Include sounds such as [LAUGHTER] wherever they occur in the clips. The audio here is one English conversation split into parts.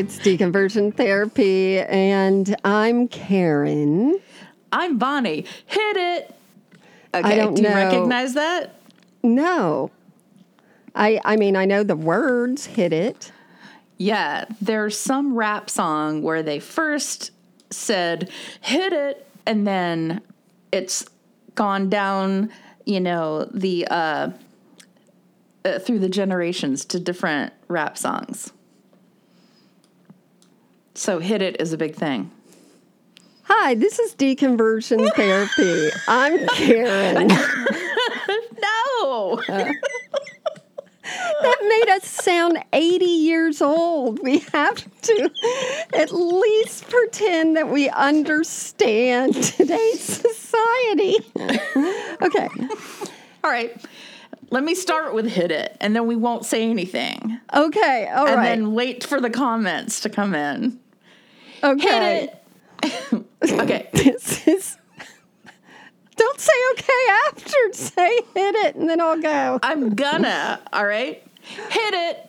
it's deconversion therapy, and I'm Karen. I'm Bonnie. Hit it. Okay, I don't do you know. recognize that? No, I I mean I know the words. Hit it. Yeah, there's some rap song where they first said hit it and then it's gone down, you know, the uh, uh through the generations to different rap songs. So hit it is a big thing. Hi, this is deconversion [LAUGHS] therapy. I'm Karen. [LAUGHS] No. [LAUGHS] that made us sound 80 years old. We have to at least pretend that we understand today's society. Okay. All right. Let me start with hit it and then we won't say anything. Okay. All and right. then wait for the comments to come in. okay. Hit it. [LAUGHS] okay. This is. [LAUGHS] Don't say okay after. Say hit it, and then I'll go. I'm gonna, all right? Hit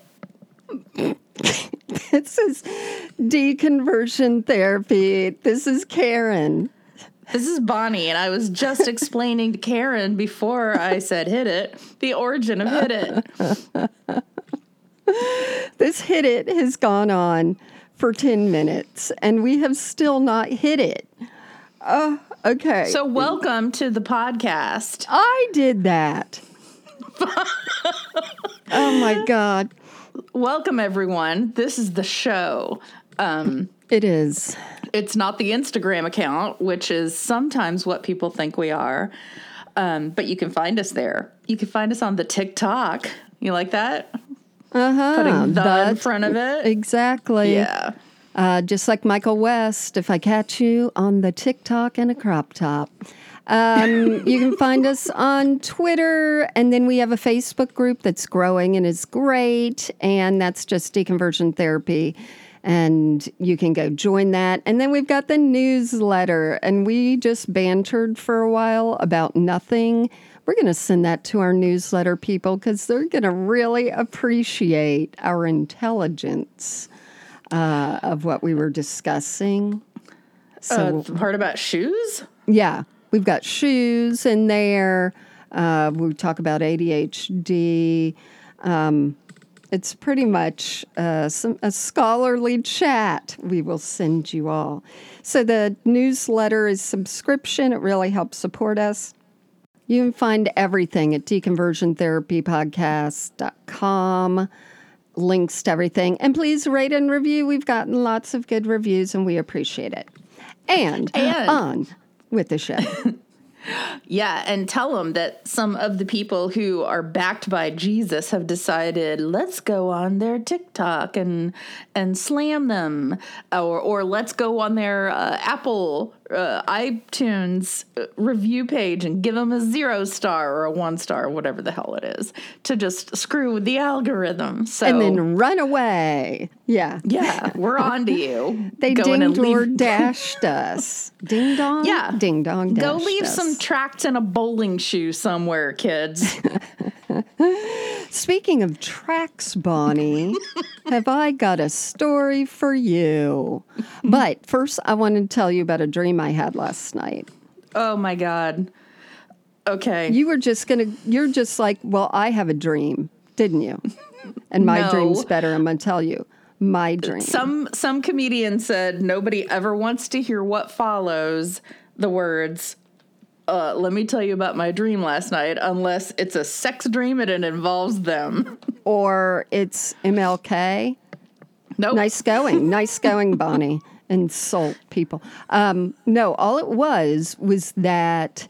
it. [LAUGHS] This is deconversion therapy. This is Karen. This is Bonnie, and I was just explaining to Karen before I said hit it the origin of hit it. This hit it has gone on for 10 minutes, and we have still not hit it. Uh, okay. So, welcome to the podcast. I did that. oh my God. Welcome, everyone. This is the show. Um, It is. it's not the Instagram account, which is sometimes what people think we are. Um, but you can find us there. You can find us on the TikTok. You like that? Uh huh. Putting the in front of it. Exactly. Yeah. Uh, just like Michael West, if I catch you on the TikTok in a crop top. Um, [LAUGHS] you can find us on Twitter, and then we have a Facebook group that's growing and is great, and that's just deconversion therapy. And you can go join that. And then we've got the newsletter, and we just bantered for a while about nothing. We're going to send that to our newsletter people because they're going to really appreciate our intelligence uh, of what we were discussing. So, Uh, the part about shoes? yeah, we've got shoes in there. Uh, we talk about ADHD. Um, it's pretty much uh, some, a scholarly chat we will send you all. So, the newsletter is subscription, it really helps support us. You can find everything at deconversiontherapypodcast.com. Links to everything. And please rate and review. We've gotten lots of good reviews and we appreciate it. And, And- on with the show. [LAUGHS] Yeah, and tell them that some of the people who are backed by Jesus have decided let's go on their TikTok and and slam them, or or let's go on their uh, Apple uh, iTunes uh, review page and give them a zero star or a one star, or whatever the hell it is, to just screw with the algorithm. So and then run away. Yeah. yeah, we're [LAUGHS] on to you. They Go dinged or dashed us. [LAUGHS] Ding dong? Yeah. Ding dong Go leave us. some tracts in a bowling shoe somewhere, kids. [LAUGHS] Speaking of tracks, Bonnie, have I got a story for you? But first, I want to tell you about a dream I had last night. oh my god. Okay. You were just going to, you're just like, well, I have a dream, didn't you? And my No. dream's better. I'm going to tell you my dream. Some some comedian said nobody ever wants to hear what follows the words. Uh, let me tell you about my dream last night, unless it's a sex dream and it involves them. [LAUGHS] or it's MLK. Nope. Nice going. Nice going, Bonnie. Insult people. Um, no, all it was was that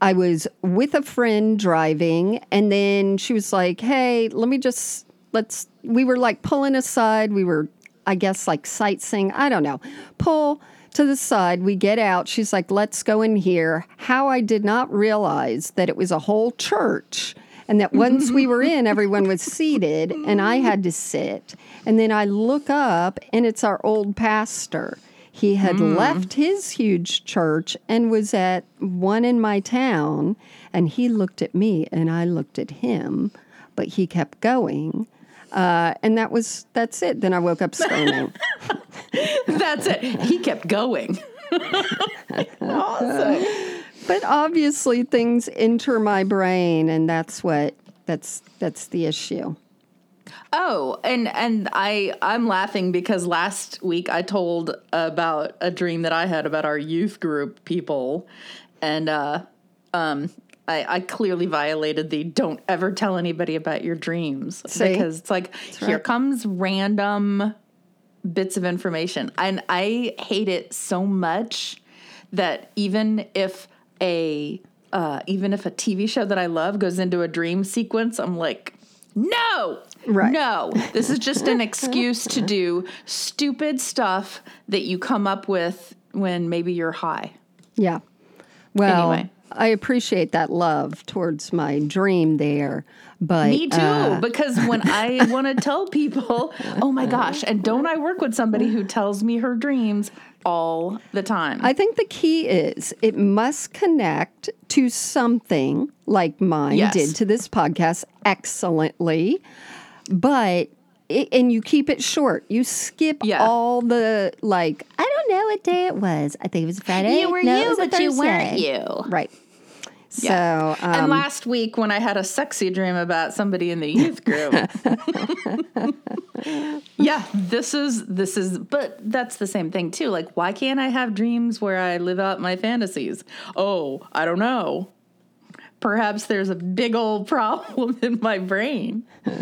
I was with a friend driving, and then she was like, hey, let me just, let's, we were like pulling aside. We were, I guess, like sightseeing. I don't know. Pull to the side. We get out. She's like, let's go in here. How I did not realize that it was a whole church and that once we were in, everyone was seated and I had to sit. And then I look up and it's our old pastor. He had hmm. left his huge church and was at one in my town. And he looked at me and I looked at him, but he kept going. Uh, and that was that's it. Then I woke up screaming. [LAUGHS] That's it. He kept going. [LAUGHS] awesome. but obviously things enter my brain and that's what that's that's the issue. Oh, and and I I'm laughing because last week I told about a dream that I had about our youth group people, and uh, um, I, I clearly violated the don't ever tell anybody about your dreams See? because it's like here right. comes random bits of information, and I hate it so much that even if a uh, even if a TV show that I love goes into a dream sequence, I'm like, no, Right. no, [LAUGHS] this is just an excuse to do stupid stuff that you come up with when maybe you're high. Yeah. Well, Anyway. I appreciate that love towards my dream there, but Me too, uh, [LAUGHS] because when I [LAUGHS] want to tell people, oh my gosh, and don't I work with somebody who tells me her dreams all the time? I think the key is it must connect to something like mine Yes. did to this podcast excellently, but it, and you keep it short. You skip Yeah. all the like. I don't know what day it was. I think it was Friday. You were no, you, but you weren't you. Right. Yeah. So and um, last week when I had a sexy dream about somebody in the youth group. [LAUGHS] yeah, this is this is but that's the same thing too. Like why can't I have dreams where I live out my fantasies? Oh, I don't know. Perhaps there's a big old problem [LAUGHS] in my brain. [LAUGHS]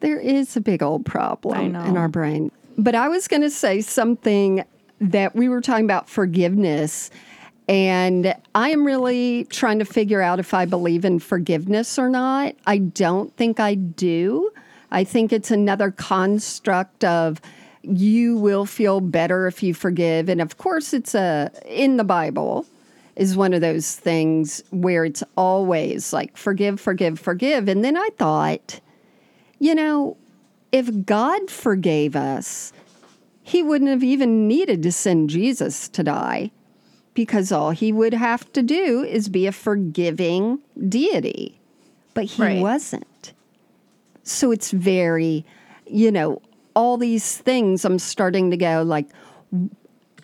There is a big old problem in our brain. But I was going to say something that we were talking about forgiveness. And I am really trying to figure out if I believe in forgiveness or not. I don't think I do. I think it's another construct of you will feel better if you forgive. And of course, it's a in the Bible is one of those things where it's always like forgive, forgive, forgive. And then I thought, you know, if God forgave us, he wouldn't have even needed to send Jesus to die because all he would have to do is be a forgiving deity. But he Right. wasn't. So it's very, you know, all these things I'm starting to go like,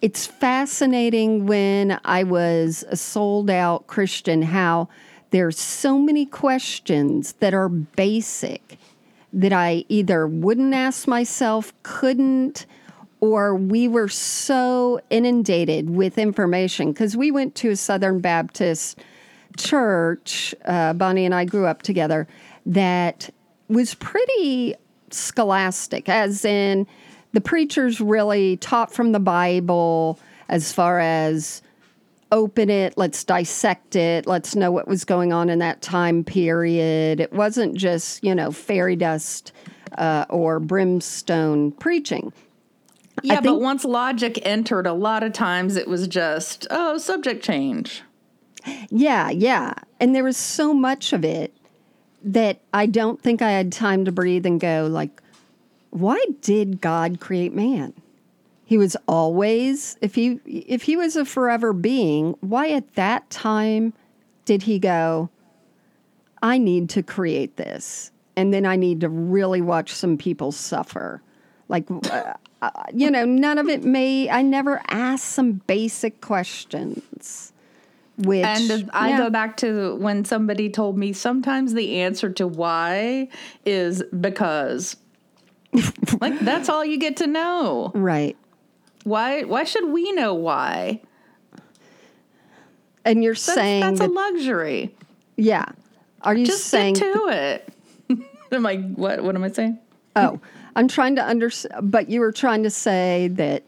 it's fascinating when I was a sold out Christian how there's so many questions that are basic that I either wouldn't ask myself, couldn't, or we were so inundated with information because we went to a Southern Baptist church. Uh, Bonnie and I grew up together that was pretty scholastic, as in the preachers really taught from the Bible as far as open it, let's dissect it, let's know what was going on in that time period. It wasn't just, you know, fairy dust uh, or brimstone preaching. Yeah, but once logic entered, a lot of times it was just, oh, subject change. Yeah, yeah. And there was so much of it that I don't think I had time to breathe and go like, why did God create man? He was always if he if he was a forever being, why at that time did he go I need to create this and then I need to really watch some people suffer. Like uh, uh, you know, none of it may I never asked some basic questions. Which And I yeah. go back to when somebody told me sometimes the answer to why is because. [LAUGHS] like [LAUGHS] that's all you get to know. right. Why why should we know why? And you're That's, saying that's that, a luxury. yeah. Are you Just saying to it. [LAUGHS] am I what what am I saying? Oh, I'm trying to understand, but you were trying to say that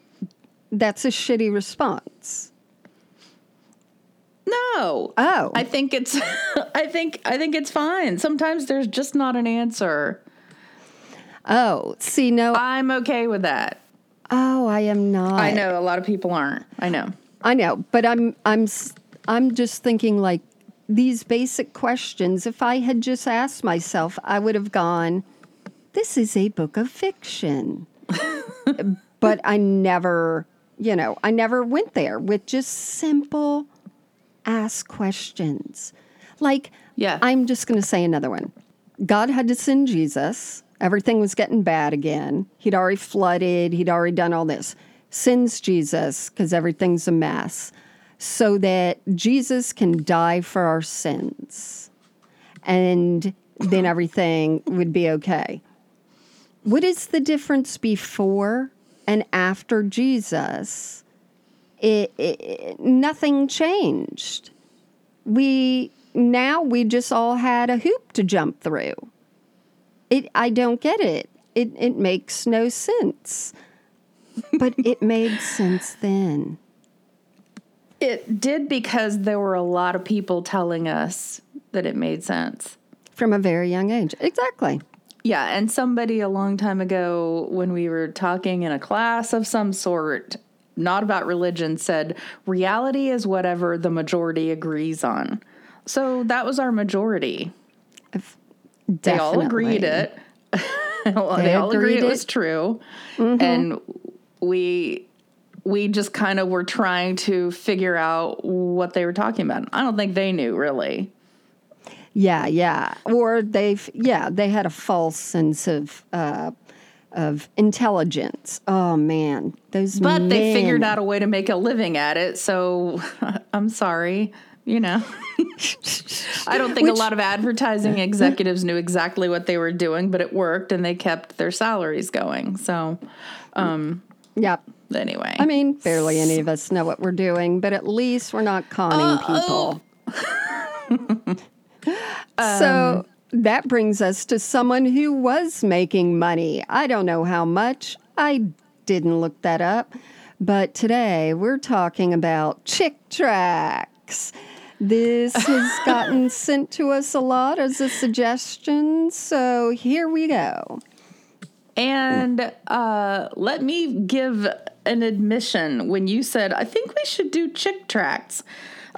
that's a shitty response. No. Oh. I think it's I think I think it's fine. Sometimes there's just not an answer. Oh, see, no, I'm okay with that. oh, I am not. I know a lot of people aren't. I know. I know, but I'm, I'm, I'm just thinking like these basic questions. If I had just asked myself, I would have gone, "This is a book of fiction," [LAUGHS] but I never, you know, I never went there with just simple ask questions. Like, Yeah. I'm just going to say another one. God had to send Jesus Everything was getting bad again. He'd already flooded, he'd already done all this. Sends Jesus because everything's a mess so that Jesus can die for our sins. And then everything would be okay. What is the difference before and after Jesus? It, it, nothing changed. We now we just all had a hoop to jump through. It I don't get it. It it makes no sense. But [LAUGHS] it made sense then. It did because there were a lot of people telling us that it made sense. From a very young age. Exactly. Yeah, and somebody a long time ago when we were talking in a class of some sort, not about religion, said reality is whatever the majority agrees on. So that was our majority. Definitely. [LAUGHS] They all agreed it. they, all agreed it was true. Mm-hmm. And we we just kind of were trying to figure out what they were talking about. I don't think they knew really. Yeah, yeah. Or they've yeah, they had a false sense of uh, of intelligence. Oh man, those. But men. they figured out a way to make a living at it. So [LAUGHS] I'm sorry, you know. [LAUGHS] I don't think Which, a lot of advertising executives knew exactly what they were doing, but it worked, and they kept their salaries going. So, um, yep. Anyway, I mean, barely any of us know what we're doing, but at least we're not conning uh, people. [LAUGHS] so um, that brings us to someone who was making money. I don't know how much. I didn't look that up. But today we're talking about Chick tracts. This has gotten [LAUGHS] sent to us a lot as a suggestion. So here we go. And uh, let me give an admission when you said, I think we should do chick tracts.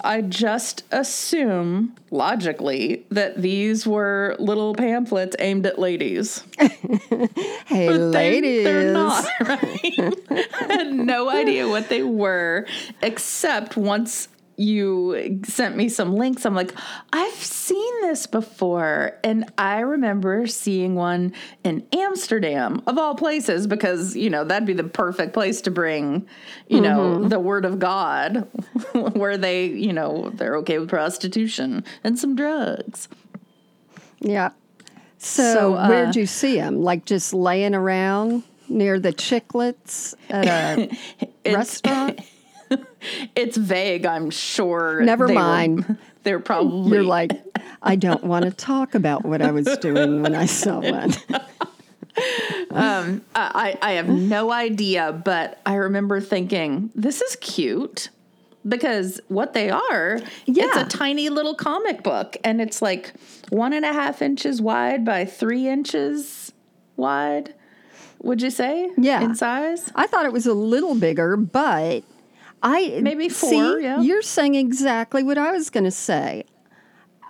I just assume logically that these were little pamphlets aimed at ladies. [LAUGHS] hey, but ladies. They, are not, [LAUGHS] right? I had no idea what they were, except once you sent me some links. I'm like, I've seen this before. And I remember seeing one in Amsterdam, of all places, because, you know, that'd be the perfect place to bring, you mm-hmm. know, the word of God, [LAUGHS] where they, you know, they're okay with prostitution and some drugs. Yeah. So, so uh, where'd you see them? Like just laying around near the chiclets at a [LAUGHS] restaurant? [LAUGHS] [LAUGHS] it's vague, I'm sure. Never mind. Were, [LAUGHS] they're probably. You're like, I don't want to talk about what I was doing when I saw [LAUGHS] one. um, I, I have no idea, but I remember thinking, this is cute because what they are, yeah. it's a tiny little comic book and it's like one and a half inches wide by three inches wide. Would you say? Yeah. In size? I thought it was a little bigger, but I maybe four. See, yeah. You're saying exactly what I was going to say.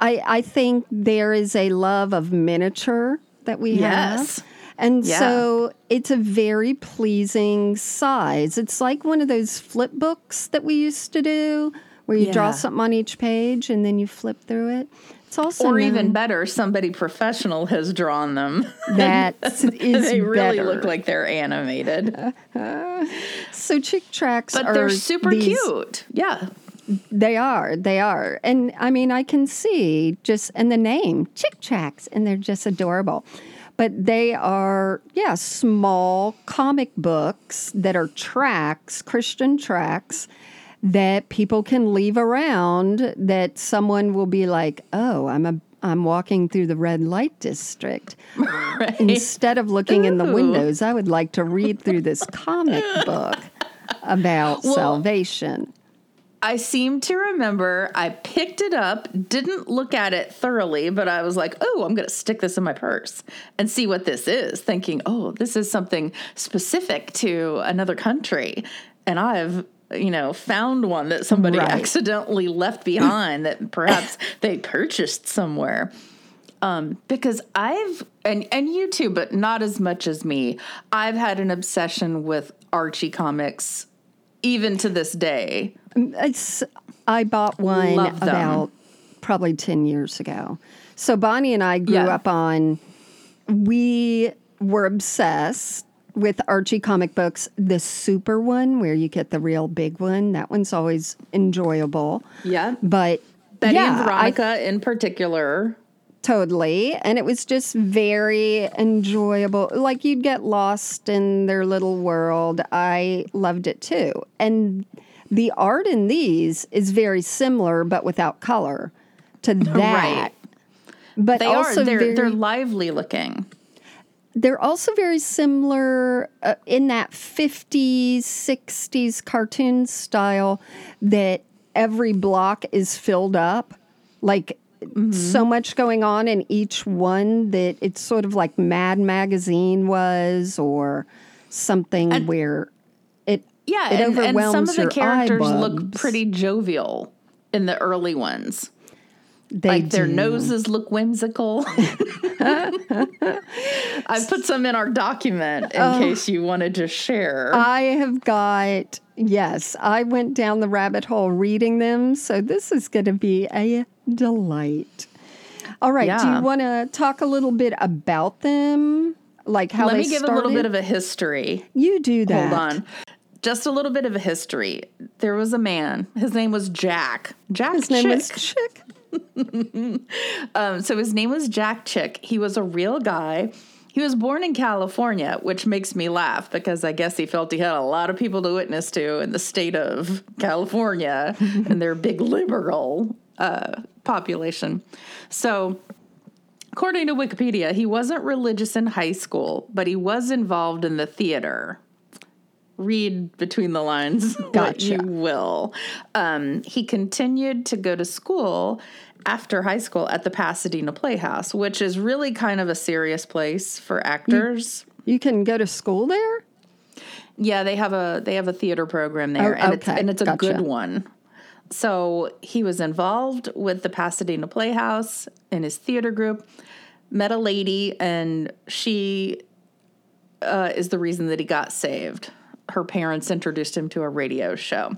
I I think there is a love of miniature that we yes. have. And yeah. so it's a very pleasing size. It's like one of those flip books that we used to do where you yeah. draw something on each page and then you flip through it. It's also or even better, somebody professional has drawn them. [LAUGHS] That is they really better. look like they're animated. [LAUGHS] so chick tracts, but they're super these, cute. Yeah, they are. They are, and I mean, I can see just and the name chick tracts, and they're just adorable. But they are, yeah, small comic books that are tracks, Christian tracts that people can leave around that someone will be like, "Oh, I'm a I'm walking through the red light district." [LAUGHS] Right. Instead of looking Ooh. in the windows, I would like to read through this comic [LAUGHS] book about well, salvation. I seem to remember I picked it up, didn't look at it thoroughly, but I was like, oh, I'm going to stick this in my purse and see what this is, thinking, oh, this is something specific to another country. And I've you know, found one that somebody right. accidentally left behind that perhaps [LAUGHS] they purchased somewhere. Um, because I've and and you too, but not as much as me. I've had an obsession with Archie comics, even to this day. It's I bought one about probably ten years ago. So Bonnie and I grew yeah. up on we were obsessed with Archie comic books. The super one, where you get the real big one, that one's always enjoyable. Yeah. But Betty yeah, and I Veronica in particular. Totally. And it was just very enjoyable. Like you'd get lost in their little world. I loved it too. And the art in these is very similar, but without color to [LAUGHS] that. Right. But They also are. They're very, they're lively looking. They're also very similar uh, in that 50s, 60s cartoon style that every block is filled up. Like so much going on in each one that it's sort of like Mad Magazine was or something where it Yeah, it and, and some of the characters look pretty jovial in the early ones. They like their do. noses look whimsical. [LAUGHS] [LAUGHS] I put some in our document in Oh. case you wanted to share. I have got, yes, I went down the rabbit hole reading them. So this is going to be a delight. All right. Do you want to talk a little bit about them? Like how Let they me give started? a little bit of a history. You do that. Hold on. Just a little bit of a history. There was a man. His name was Jack. Jack His name was Chick. [LAUGHS] Um, so his name was Jack Chick. He was a real guy. He was born in California, which makes me laugh because I guess he felt he had a lot of people to witness to in the state of California [LAUGHS] and their big liberal uh, population. So, according to Wikipedia, he wasn't religious in high school, but he was involved in the theater. Read between the lines [LAUGHS] Gotcha. you will. Um, he continued to go to school after high school at the Pasadena Playhouse, which is really kind of a serious place for actors. You can go to school there? Yeah, they have a they have a theater program there, Oh, and it's and it's a Gotcha. good one. So he was involved with the Pasadena Playhouse in his theater group. Met a lady, and she uh, is the reason that he got saved. Her parents introduced him to a radio show.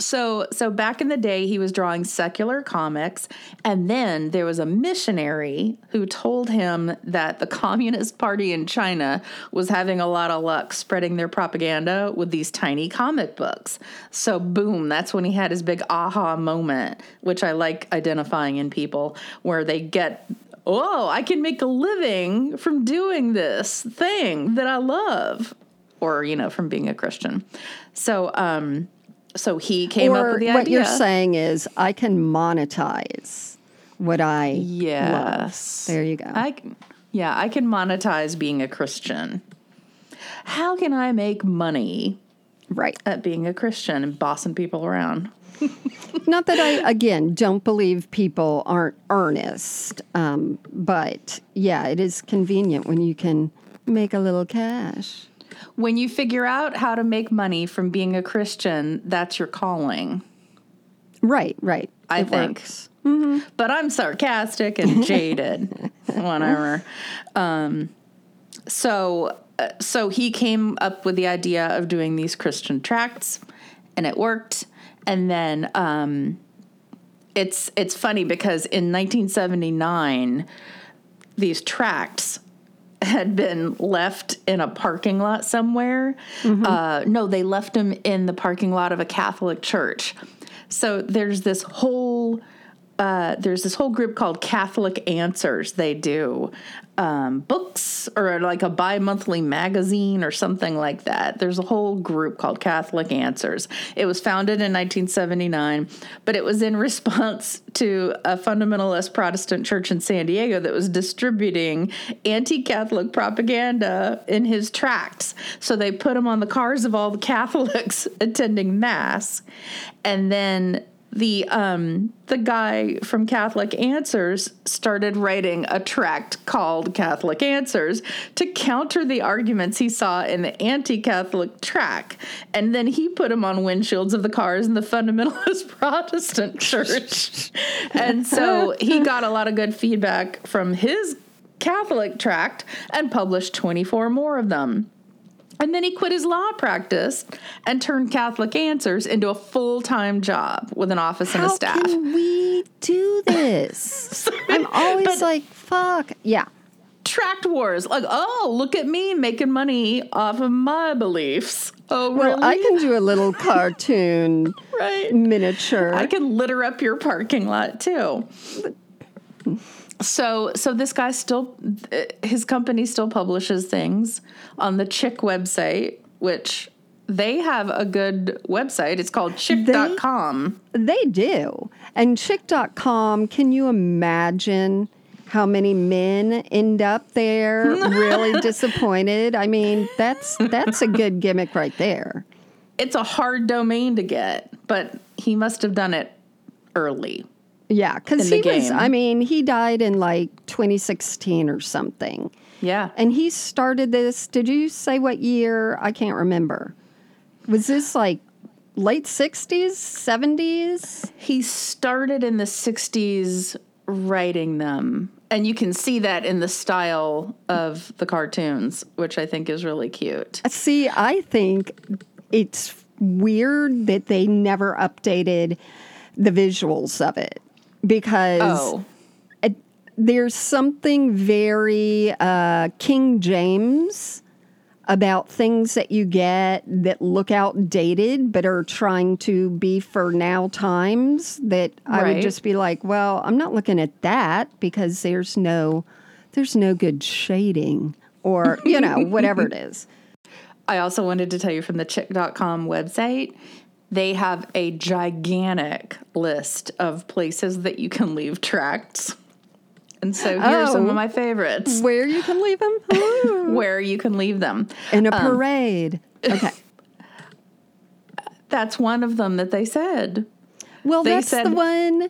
So, so back in the day, he was drawing secular comics, and then there was a missionary who told him that the [LAUGHS] Communist Party in China was having a lot of luck spreading their propaganda with these tiny comic books. So, boom, that's when he had his big aha moment, which I like identifying in people, where they get, oh, I can make a living from doing this thing that I love, or you know, from being a Christian. So, um, so he came up with the what idea. you're saying is I can monetize what I love. Yes. There you go. I yeah, I can monetize being a Christian. How can I make money right. at being a Christian and bossing people around? [LAUGHS] Not that I, again, don't believe people aren't earnest, um, but yeah, it is convenient when you can make a little cash. When you figure out how to make money from being a Christian, that's your calling. Right, right. I It think. works. But I'm sarcastic and [LAUGHS] jaded. Whatever. Um, so, uh, so he came up with the idea of doing these Christian tracts, and it worked. And then um, it's it's funny because in 1979, these tracts had been left in a parking lot somewhere. Uh, no, they left them in the parking lot of a Catholic church. So there's this whole uh, there's this whole group called Catholic Answers. They do um, books or like a bi monthly magazine or something like that. There's a whole group called Catholic Answers. It was founded in 1979, but it was in response to a fundamentalist Protestant church in San Diego that was distributing anti Catholic propaganda in his tracts. So they put them on the cars of all the Catholics [LAUGHS] attending Mass. And then the um the guy from Catholic Answers started writing a tract called Catholic Answers to counter the arguments he saw in the anti-Catholic tract and then he put them on windshields of the cars in the fundamentalist [LAUGHS] Protestant church. [LAUGHS] And so he got a lot of good feedback from his Catholic tract and published 24 more of them and then he quit his law practice and turned Catholic Answers into a full time job with an office and a How staff. can we do this? [LAUGHS] I'm always like, fuck. Yeah. tract wars. Like, oh, look at me making money off of my beliefs. Oh, Well, really? I can do a little [LAUGHS] cartoon right. miniature. I can litter up your parking lot too. So, so this guy still, his company still publishes things on the Chick website, which they have a good website. It's called chick.com. They do. And chick.com, can you imagine how many men end up there [LAUGHS] really disappointed? I mean, that's that's a good gimmick right there. It's a hard domain to get, but he must have done it early. Yeah, cuz he the was. I mean, he died in like 2016 or something. Yeah. And he started this, did you say what year? I can't remember. Was this like late 60s, 70s? He started in the 60s writing them. And you can see that in the style of the cartoons, which I think is really cute. Uh, see, I think it's weird that they never updated the visuals of it because Oh, it, there's something very uh, King James about things that you get that look outdated but are trying to be for now times that I would just be like, well, I'm not looking at that because there's no there's no good shading or you know whatever it [LAUGHS] is. I also wanted to tell you from the chick.com website, they have a gigantic list of places that you can leave tracts. And so here are some Oh. of my favorites Where you can leave them? [LAUGHS] Where you can leave them. In a um, parade. Okay. [LAUGHS] That's one of them that they said. Well, They that's the one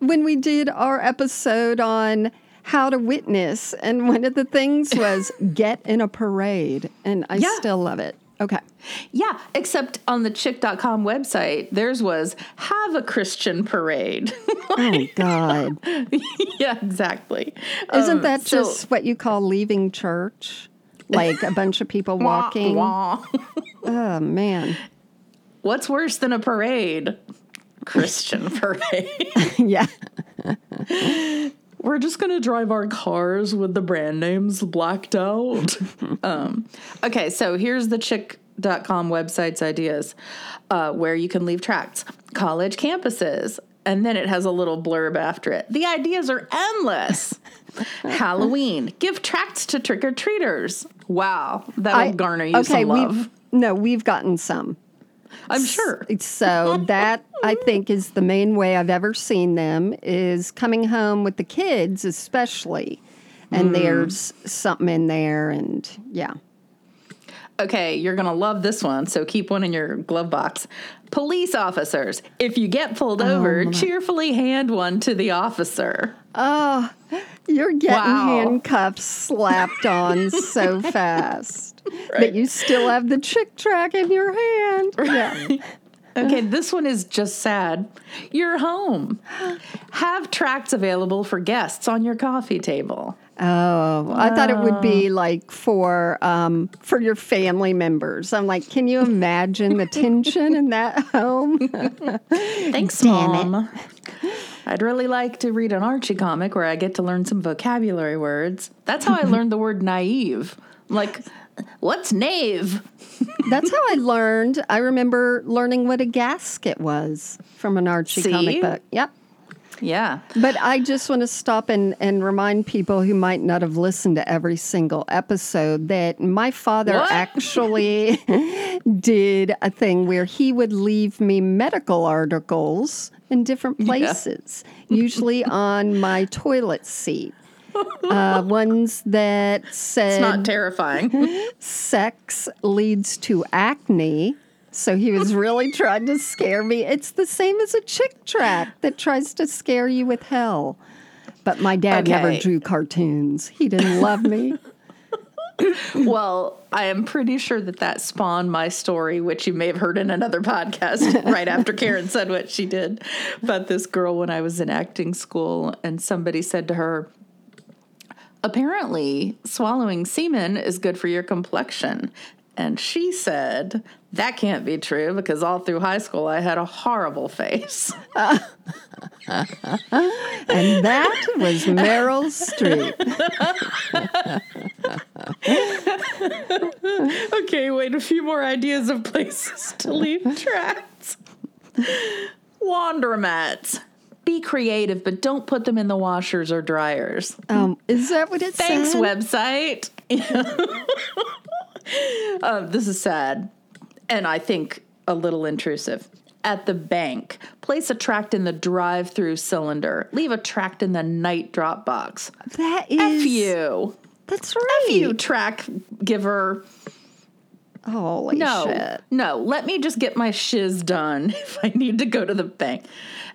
when we did our episode on how to witness, and one of the things was [LAUGHS] get in a parade, and I Yeah. still love it. Okay. Yeah, except on the chick.com website, theirs was have a Christian parade. [LAUGHS] Oh my God, [LAUGHS] yeah, exactly. isn't Um, that so- just what you call leaving church? Like a bunch of people [LAUGHS] Wah, walking. wah. Oh man. What's worse than a parade? Christian parade. yeah. We're just gonna drive our cars with the brand names blacked out. [LAUGHS] um, okay, so here's the chick.com website's ideas uh, where you can leave tracts, college campuses, and then it has a little blurb after it. The ideas are endless. [LAUGHS] Halloween, give tracts to trick or treaters. Wow, that'll I- garner you some love. we've no, we've gotten some. I'm sure. So that I think is the main way I've ever seen them is coming home with the kids, especially, and hmm. there's something in there, and yeah. Okay, you're going to love this one, so keep one in your glove box. Police officers, if you get pulled oh, over, cheerfully hand one to the officer. Oh, you're getting Wow. handcuffs slapped on so fast [LAUGHS] that you still have the chick track in your hand. Yeah. [LAUGHS] Okay, this one is just sad. You're home. Have tracts available for guests on your coffee table. Oh, I thought it would be like for um, for your family members. I'm like, can you imagine the tension in that home? [LAUGHS] Thanks, Damn it. Mom. I'd really like to read an Archie comic where I get to learn some vocabulary words. That's how I learned the word naive. I'm like, what's knave? [LAUGHS] That's how I learned. I remember learning what a gasket was from an Archie See? comic book. Yep. Yeah. But I just want to stop and, and remind people who might not have listened to every single episode that my father What? actually [LAUGHS] did a thing where he would leave me medical articles in different places, usually on my toilet seat. [LAUGHS] Uh, ones that said It's not terrifying. [LAUGHS] sex leads to acne. So he was really trying to scare me. It's the same as a chick track that tries to scare you with hell. But my dad never drew cartoons. He didn't love me. [LAUGHS] Well, I am pretty sure that that spawned my story, which you may have heard in another podcast right after Karen said what she did about this girl when I was in acting school. And somebody said to her, Apparently, swallowing semen is good for your complexion. And she said, That can't be true because all through high school I had a horrible face. [LAUGHS] and that was Meryl Streep. okay, wait, a few more ideas of places to leave tracks. Laundromats. Be creative, but don't put them in the washers or dryers. Um, is that what it Thanks, said? website. uh, [LAUGHS] this is sad, and I think a little intrusive. At the bank, place a tract in the drive-through cylinder. Leave a tract in the night drop box. That is F you. That's right. F you, track giver. Holy No, shit. no. Let me just get my shiz done [LAUGHS] if I need to go to the bank.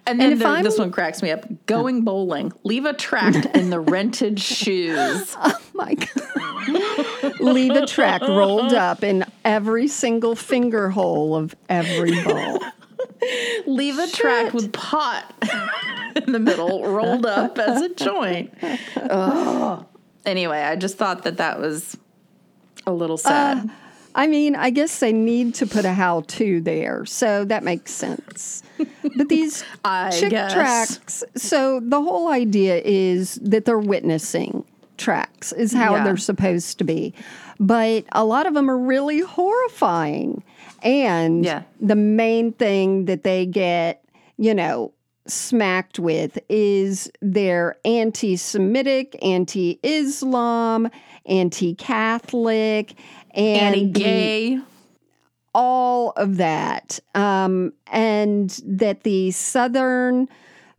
And then if the- this one cracks me up. Going bowling. Leave a tract in the rented [LAUGHS] shoes. Oh my God. Leave a track rolled up in every single finger hole of every ball. Leave a tract with pot [LAUGHS] in the middle, rolled up as a joint. Ugh. Anyway, I just thought that that was a little sad. Uh, I mean, I guess they need to put a how to there, so that makes sense. But these [LAUGHS] chick guess. tracks, so the whole idea is that they're witnessing tracks, is how Yeah. they're supposed to be. But a lot of them are really horrifying. And Yeah. the main thing that they get, you know, smacked with is they're anti Semitic, anti Islam, anti Catholic, and the- Anti-gay. all of that. Um, and that the Southern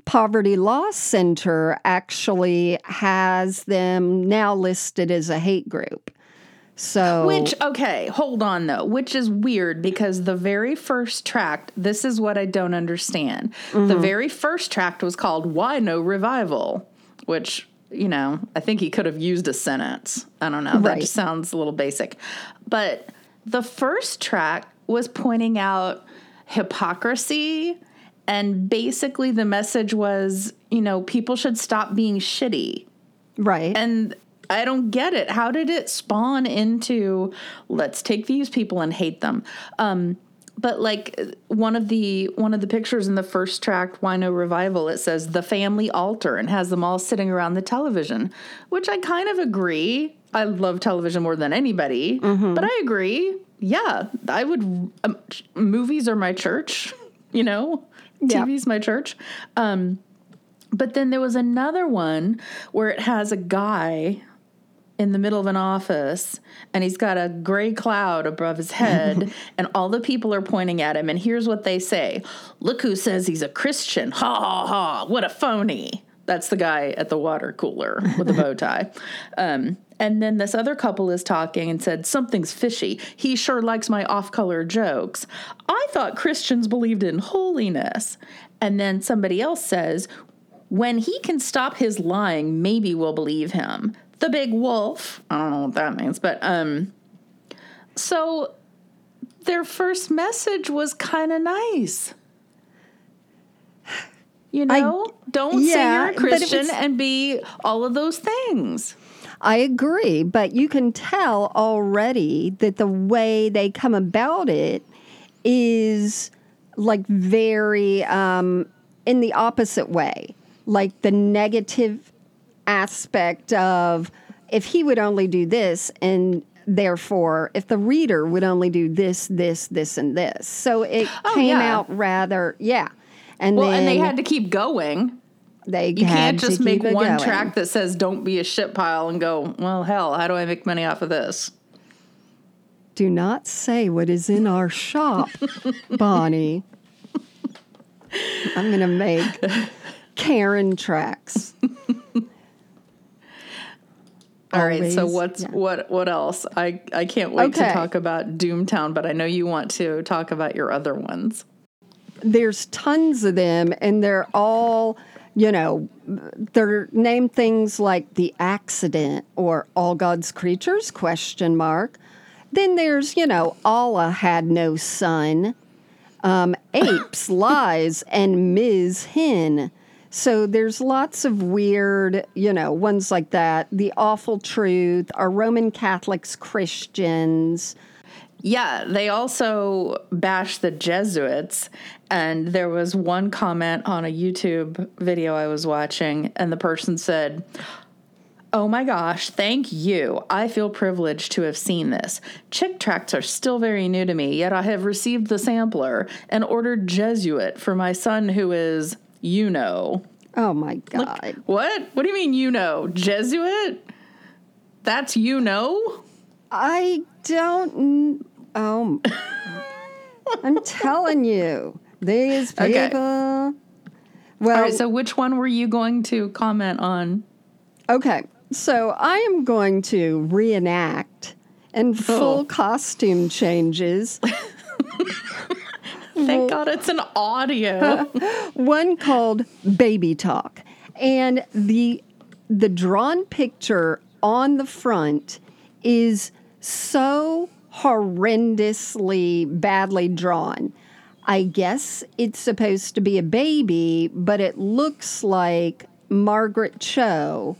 Poverty Law Center actually has them now listed as a hate group. So, Which, okay, hold on though, which is weird because the very first tract, this is what I don't understand. Mm-hmm. The very first tract was called Why No Revival, which, you know, I think he could have used a sentence. I don't know. That Right. just sounds a little basic. But the first track was pointing out hypocrisy. And basically, the message was, you know, people should stop being shitty. right. And I don't get it. How did it spawn into let's take these people and hate them? Um, but like one of the one of the pictures in the first tract, Why No Revival, it says the family altar and has them all sitting around the television, which I kind of agree. I love television more than anybody, but I agree. Yeah, I would. Um, movies are my church, you know. Yeah. TV's my church. Um, but then there was another one where it has a guy in the middle of an office and he's got a gray cloud above his head [LAUGHS] and all the people are pointing at him and here's what they say. Look who says he's a christian. Ha ha ha. What a phony. That's the guy at the water cooler with the bow [LAUGHS] tie. Um, and then this other couple is talking and said something's fishy. He sure likes my off-color jokes. I thought christians believed in holiness. And then somebody else says when he can stop his lying, maybe we'll believe him. The big wolf. I don't know what that means, but um so their first message was kind of nice. You I- know, don't say you're a Christian was- and be all of those things. I agree, but you can tell already that the way they come about it is like very um, in the opposite way, like the negative aspect of if he would only do this and therefore if the reader would only do this this this and this so it Oh, came yeah. out rather yeah and Well, then and they had to keep going. they You can't just make one going. track that says "Don't be a shit pile" and go, "Well, hell, how do I make money off of this?" Do not say what is in our shop, [LAUGHS] Bonnie. I'm going to make Karen tracks. [LAUGHS] All right. So what's yeah. what what else? I I can't wait to talk about Doomtown, but I know you want to talk about your other ones. There's tons of them, and they're all, you know, they're named things like the accident or all God's creatures question mark. Then there's, you know, Allah had no son. um, apes, [LAUGHS] lies, and Ms. Henn. So there's lots of weird, you know, ones like that. The awful truth, are Roman Catholics Christians? Yeah, they also bash the Jesuits. And there was one comment on a YouTube video I was watching, and the person said, Oh my gosh, thank you. I feel privileged to have seen this. Chick tracts are still very new to me, yet I have received the sampler and ordered Jesuit for my son who is, you know. Oh my God. Like, what? What do you mean, you know? Jesuit? That's you know? I don't. Oh. I'm telling you. These [LAUGHS] people. Okay. Well, All right, so which one were you going to comment on? Okay, so I am going to reenact in oh. full Oh. costume changes [LAUGHS] Thank God it's an audio. [LAUGHS] one called Baby Talk. And the the drawn picture on the front is so horrendously badly drawn. I guess it's supposed to be a baby, but it looks like Margaret Cho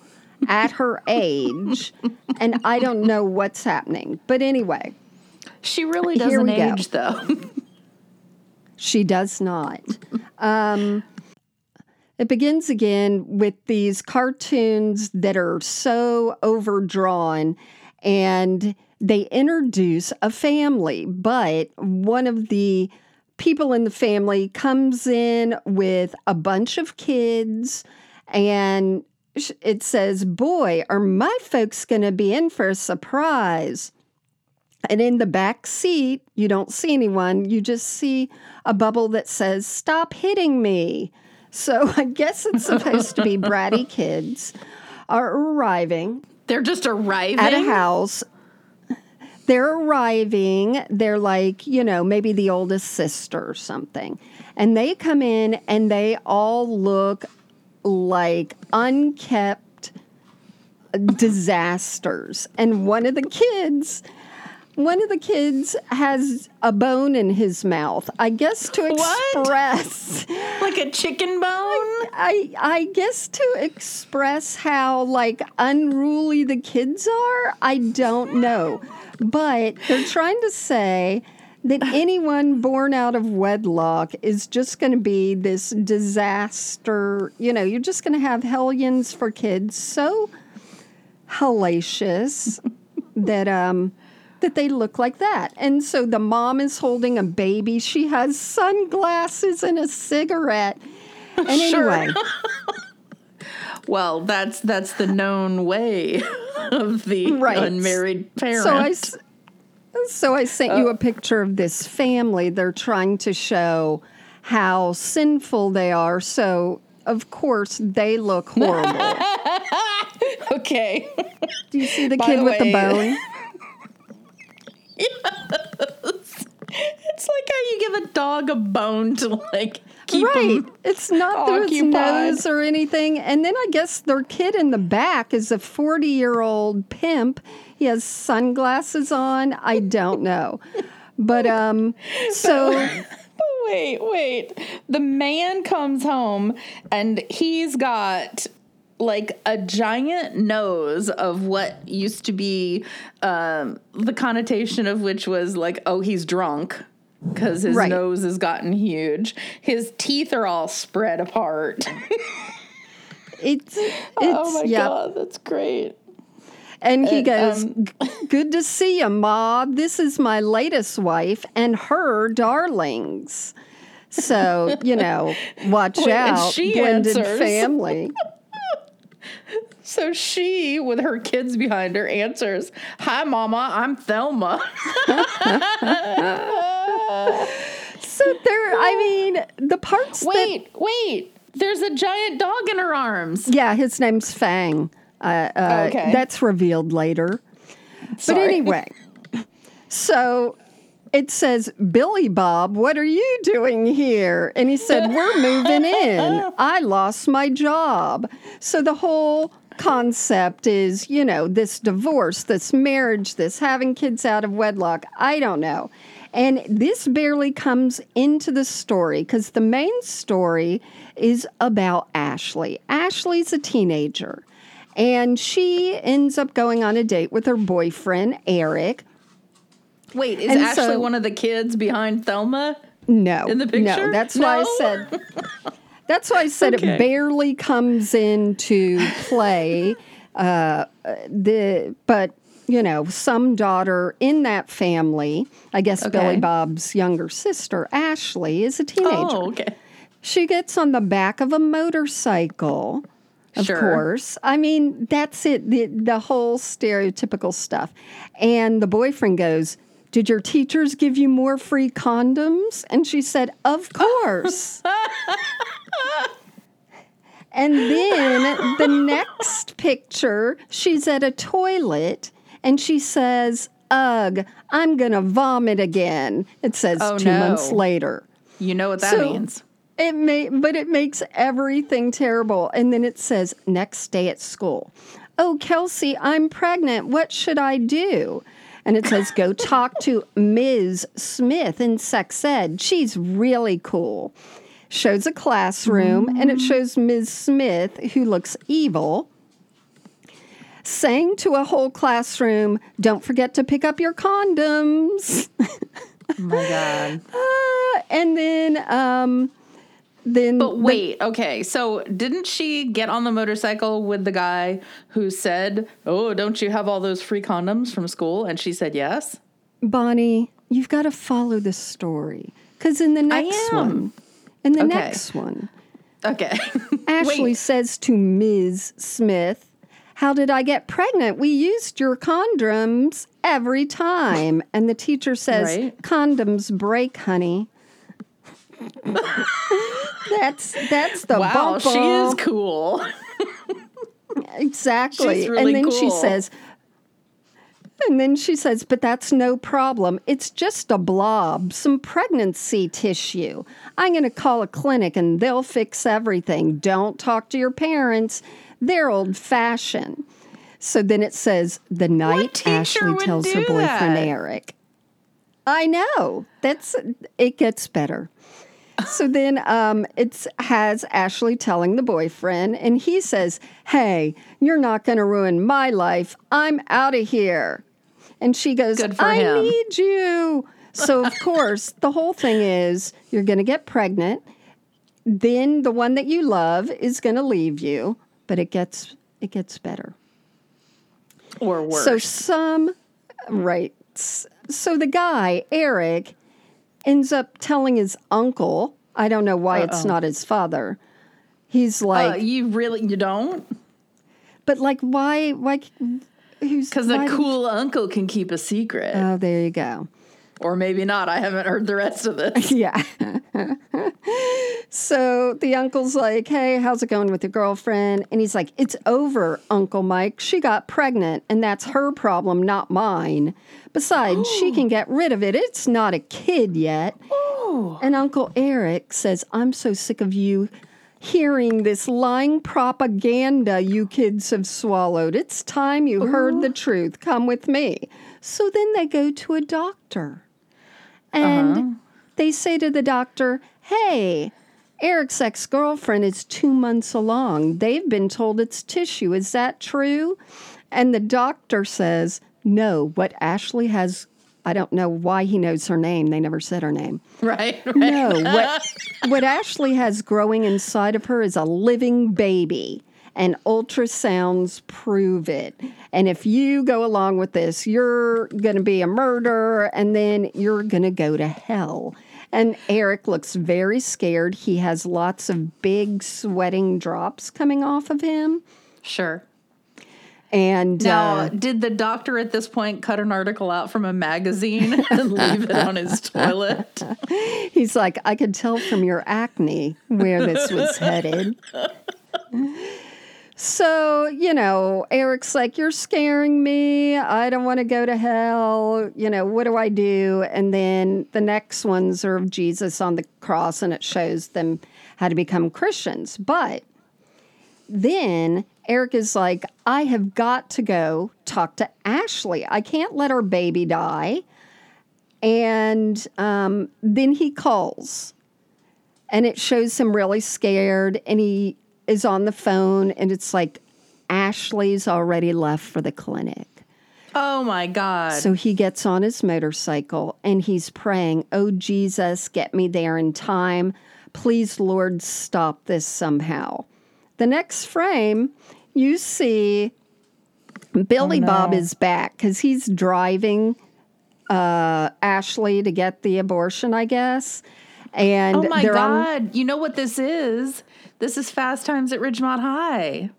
at her [LAUGHS] age, and I don't know what's happening. But anyway, she really doesn't we go. age, though. [LAUGHS] She does not. um, it begins again with these cartoons that are so overdrawn, and they introduce a family, but one of the people in the family comes in with a bunch of kids, and it says, Boy, are my folks going to be in for a surprise. And in the back seat, you don't see anyone. You just see a bubble that says, Stop hitting me. So [LAUGHS] I guess it's supposed to be [LAUGHS] bratty kids are arriving They're just arriving. at a house. They're arriving. They're like, you know, maybe the oldest sister or something. And they come in and they all look like unkept disasters. And one of the kids, one of the kids has a bone in his mouth. I guess to What? express [LAUGHS] like a chicken bone. I I guess to express how like unruly the kids are, I don't know. But they're trying to say that anyone born out of wedlock is just going to be this disaster. You know, you're just going to have hellions for kids. So hellacious that um that they look like that. And so the mom is holding a baby. She has sunglasses and a cigarette. [LAUGHS] And Sure. anyway, [LAUGHS] Well, that's that's the known way [LAUGHS] of the Right. unmarried parent. so I so I sent you a oh. picture of this family. They're trying to show how sinful they are. So of course they look horrible. okay. Do you see the By kid the with the way- bone? It's like how you give a dog a bone to like keep right. It's not through its nose or anything. And then I guess their kid in the back is a 40 year old pimp. He has sunglasses on. I don't know. But um [LAUGHS] so Wait, wait. The man comes home and he's got like a giant nose of what used to be um, the connotation of which was like, oh, he's drunk because his Right. nose has gotten huge. His teeth are all spread apart. it's [LAUGHS] it's oh my yeah. god, that's great. And he goes, um, Good to see you, Ma. This is my latest wife and her darlings. So, you know, [LAUGHS] watch out, she blended answers. family. [LAUGHS] So she, with her kids behind her, answers, Hi, Mama, I'm Thelma. [LAUGHS] So there, I mean, the parts that Wait, wait. There's a giant dog in her arms. Yeah, his name's Fang. Uh, uh, Okay. That's revealed later. But anyway, [LAUGHS] so it says, Billy Bob, what are you doing here? And he said, We're moving in. [LAUGHS] I lost my job. So the whole concept is, you know, this divorce, this marriage, this having kids out of wedlock. I don't know. And this barely comes into the story because the main story is about Ashley. Ashley's a teenager and she ends up going on a date with her boyfriend, Eric. Wait, is And Ashley so- one of the kids behind Thelma? No, In the picture? No, [LAUGHS] that's why I said. That's why I said Okay. it barely comes into play. Uh, the but you know some daughter in that family, I guess Billy Bob's younger sister Ashley is a teenager. Oh, okay. She gets on the back of a motorcycle. Of Sure. course. I mean, that's it, the, the whole stereotypical stuff. And the boyfriend goes, Did your teachers give you more free condoms? And she said, Of [LAUGHS] course. and then the next picture, she's at a toilet and she says, Ugh, I'm going to vomit again. It says Oh, two no. months later. You know what that So- means. It may, but it makes everything terrible. And then it says next day at school. Oh, Kelsey, I'm pregnant. What should I do? And it says go talk to Ms. Smith in sex ed. She's really cool. Shows a classroom and it shows Ms. Smith who looks evil. Saying to a whole classroom, don't forget to pick up your condoms. Oh my god. [LAUGHS] Uh, and then, um, then But wait, okay. So didn't she get on the motorcycle with the guy who said, "Oh, don't you have all those free condoms from school?" And she said, "Yes." Bonnie, you've got to follow the story because in the next one, in the Okay. next one, Okay. [LAUGHS] Ashley Wait. says to Ms. Smith, "How did I get pregnant? We used your condoms every time." And the teacher says, Right. "Condoms break, honey." That's that's the Wow, she is cool. Exactly. She's really and then she says, and then she says, but that's no problem. It's just a blob, some pregnancy tissue. I'm going to call a clinic and they'll fix everything. Don't talk to your parents. They're old fashioned. So then it says, the night Ashley tells her boyfriend that? Eric. I know. That's it gets better. So then um, it has Ashley telling the boyfriend, and he says, Hey, you're not going to ruin my life. I'm out of here. And she goes, I him. need you. So, of [LAUGHS] course, the whole thing is you're going to get pregnant. Then the one that you love is going to leave you, but it gets it gets better. or worse. So some right. So the guy, Eric, ends up telling his uncle, I don't know why it's not his father. He's uh, like, you really you don't? but like why why who's Because a cool uncle can keep a secret, Oh, there you go. Or maybe not. I haven't heard the rest of this. [LAUGHS] Yeah. so the uncle's like, Hey, how's it going with your girlfriend? And he's like, It's over, Uncle Mike. She got pregnant, and that's her problem, not mine. Besides, she can [GASPS] get rid of it. It's not a kid yet. Oh. And Uncle Eric says, I'm so sick of you hearing this lying propaganda you kids have swallowed. It's time you heard the oh. truth. Come with me. So then they go to a doctor. And uh-huh. they say to the doctor, Hey, Eric's ex girlfriend is two months along. They've been told it's tissue. Is that true? And the doctor says, No, what Ashley has, I don't know why he knows her name. They never said her name. Right, [LAUGHS] right. No, what, what Ashley has growing inside of her is a living baby, and ultrasounds prove it. And if you go along with this, you're going to be a murderer, and then you're going to go to hell. And Eric looks very scared. He has lots of big sweating drops coming off of him. Sure. And Now, uh, did the doctor at this point cut an article out from a magazine [LAUGHS] and leave it on his toilet? [LAUGHS] He's like, I could tell from your acne where this was headed. [LAUGHS] So, you know, Eric's like, You're scaring me. I don't want to go to hell. You know, what do I do? And then the next ones are of Jesus on the cross, and it shows them how to become Christians. But then Eric is like, I have got to go talk to Ashley. I can't let our baby die. And um, then he calls, and it shows him really scared, and he is on the phone, and it's like Ashley's already left for the clinic. Oh my God. So he gets on his motorcycle and he's praying, Oh, Jesus, get me there in time. Please, Lord, stop this somehow. The next frame, you see Billy Oh, Bob is back because he's driving uh, Ashley to get the abortion, I guess. And oh my they're on God. You know what this is? This is Fast Times at Ridgemont High.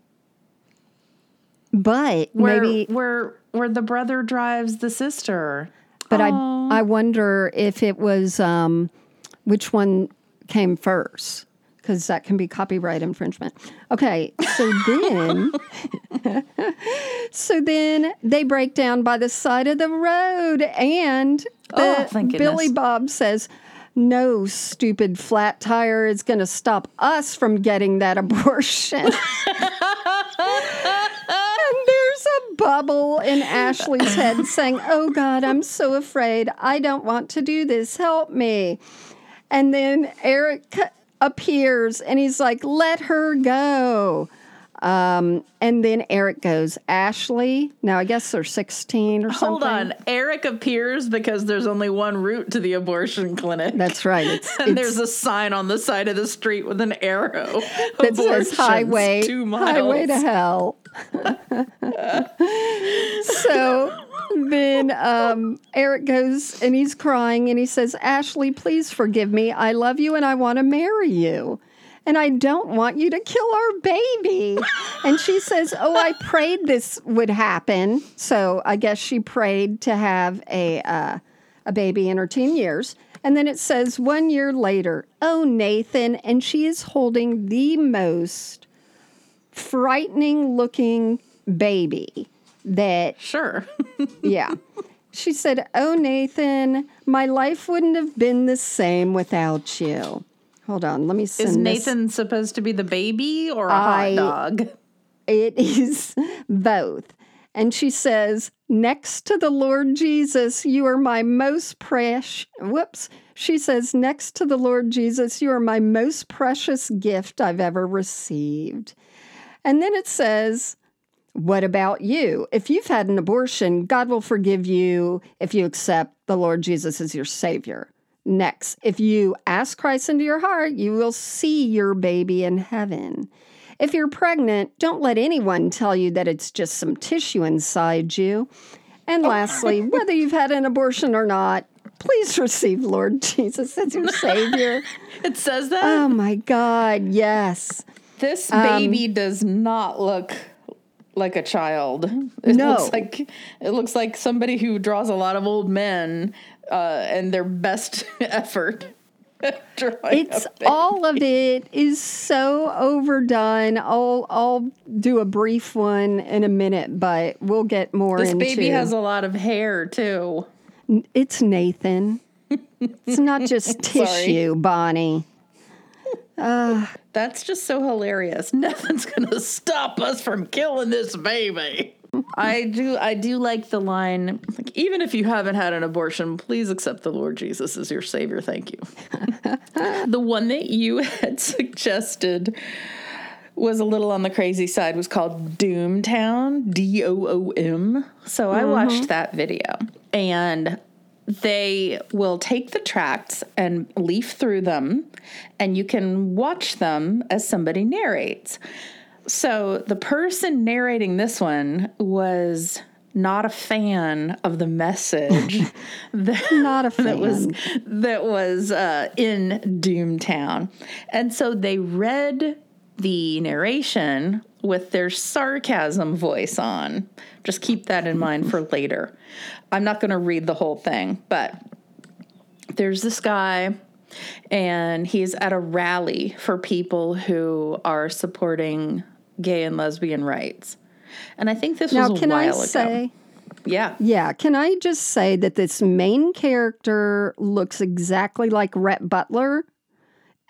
but Where, maybe where, where the brother drives the sister. But Aw. I I wonder if it was um, which one came first because that can be copyright infringement. Okay, so then so then they break down by the side of the road and the, Oh, Billy. Bob says. No stupid flat tire is going to stop us from getting that [LAUGHS] abortion. And there's a bubble in Ashley's head saying, Oh God, I'm so afraid. I don't want to do this. Help me. And then Eric appears and he's like, Let her go. Um, and then Eric goes, Ashley, now I guess they're 16 or something. Hold on. Eric appears because there's only one route to the abortion clinic. That's right. It's, [LAUGHS] and it's the's a sign on the side of the street with an arrow [LAUGHS] that says highway, two miles. highway to hell. [LAUGHS] so then um, Eric goes and he's crying and he says, Ashley, please forgive me. I love you and I want to marry you. And I don't want you to kill our baby. And she says, Oh, I prayed this would happen. So I guess she prayed to have a, uh, a baby in her teen years. And then it says, One year later, Oh, Nathan. And she is holding the most frightening looking baby that Sure. [LAUGHS] yeah. She said, Oh, Nathan, my life wouldn't have been the same without you. Hold on, let me send Is this. Nathan supposed to be the baby or a I- hot dog? It [LAUGHS] is both. And she says, Next to the Lord Jesus, you are my most precious. Whoops. She says, Next to the Lord Jesus, you are my most precious gift I've ever received. And then it says, What about you? If you've had an abortion, God will forgive you if you accept the Lord Jesus as your Savior. Next, if you ask Christ into your heart, you will see your baby in heaven. If you're pregnant, don't let anyone tell you that it's just some tissue inside you. And lastly, whether you've had an abortion or not, please receive Lord [LAUGHS] Jesus as your Savior. [LAUGHS] It says that? oh my God, yes. this um, baby does not look like a child. It No. looks like it looks like somebody who draws a lot of old men uh, and their best [LAUGHS] effort. [LAUGHS] It's all of it is so overdone. I'll I'll do a brief one in a minute, but we'll get more This into baby has a lot of hair too. It's Nathan. It's not [LAUGHS] just tissue, Bonnie. That's just so hilarious. Nothing's gonna stop us from killing this baby. I do I do like the line like even if you haven't had an abortion, please accept the Lord Jesus as your savior. Thank you. [LAUGHS] the one that you [LAUGHS] had suggested was a little on the crazy side was called Doomtown, D O O M. So I mm-hmm. watched that video and they will take the tracts and leaf through them and you can watch them as somebody narrates. So the person narrating this one was not a fan of the message [LAUGHS] that, Not a fan. that was that was uh, in Doomtown, and so they read the narration with their sarcasm voice on. Just keep that in mind for [LAUGHS] later. I'm not going to read the whole thing, but there's this guy and he's at a rally for people who are supporting gay and lesbian rights. And I think this now, was a can I while ago. say, Yeah. yeah, can I just say that this main character looks exactly like Rhett Butler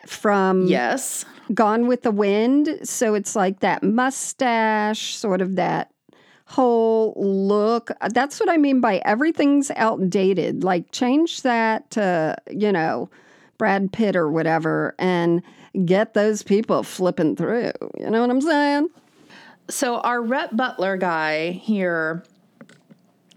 from Yes. Gone with the Wind? So it's like that mustache, sort of that whole look. That's what I mean by everything's outdated. Like, change that to, you know, Brad Pitt or whatever and get those people flipping through. You know what I'm saying? So our Rhett Butler guy here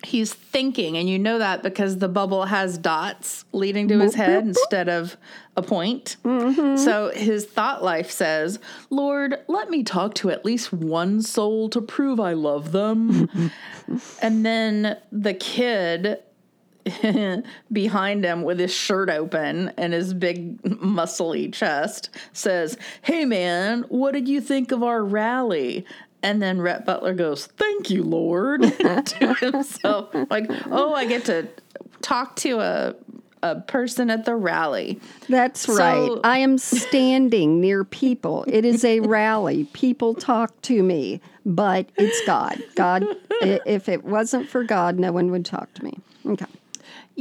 he's thinking, and you know that because the bubble has dots leading to his head instead of a point. Mm-hmm. So his thought life says, Lord, let me talk to at least one soul to prove I love them. [LAUGHS] and then the kid [LAUGHS] behind him with his shirt open and his big muscly chest says, Hey man, what did you think of our rally? And then Rhett Butler goes, Thank you, Lord, [LAUGHS] to himself. Like, oh, I get to talk to a a person at the rally. That's So- right. I am standing near people. It is a rally. People talk to me, but it's God. God, if it wasn't for God, no one would talk to me. Okay.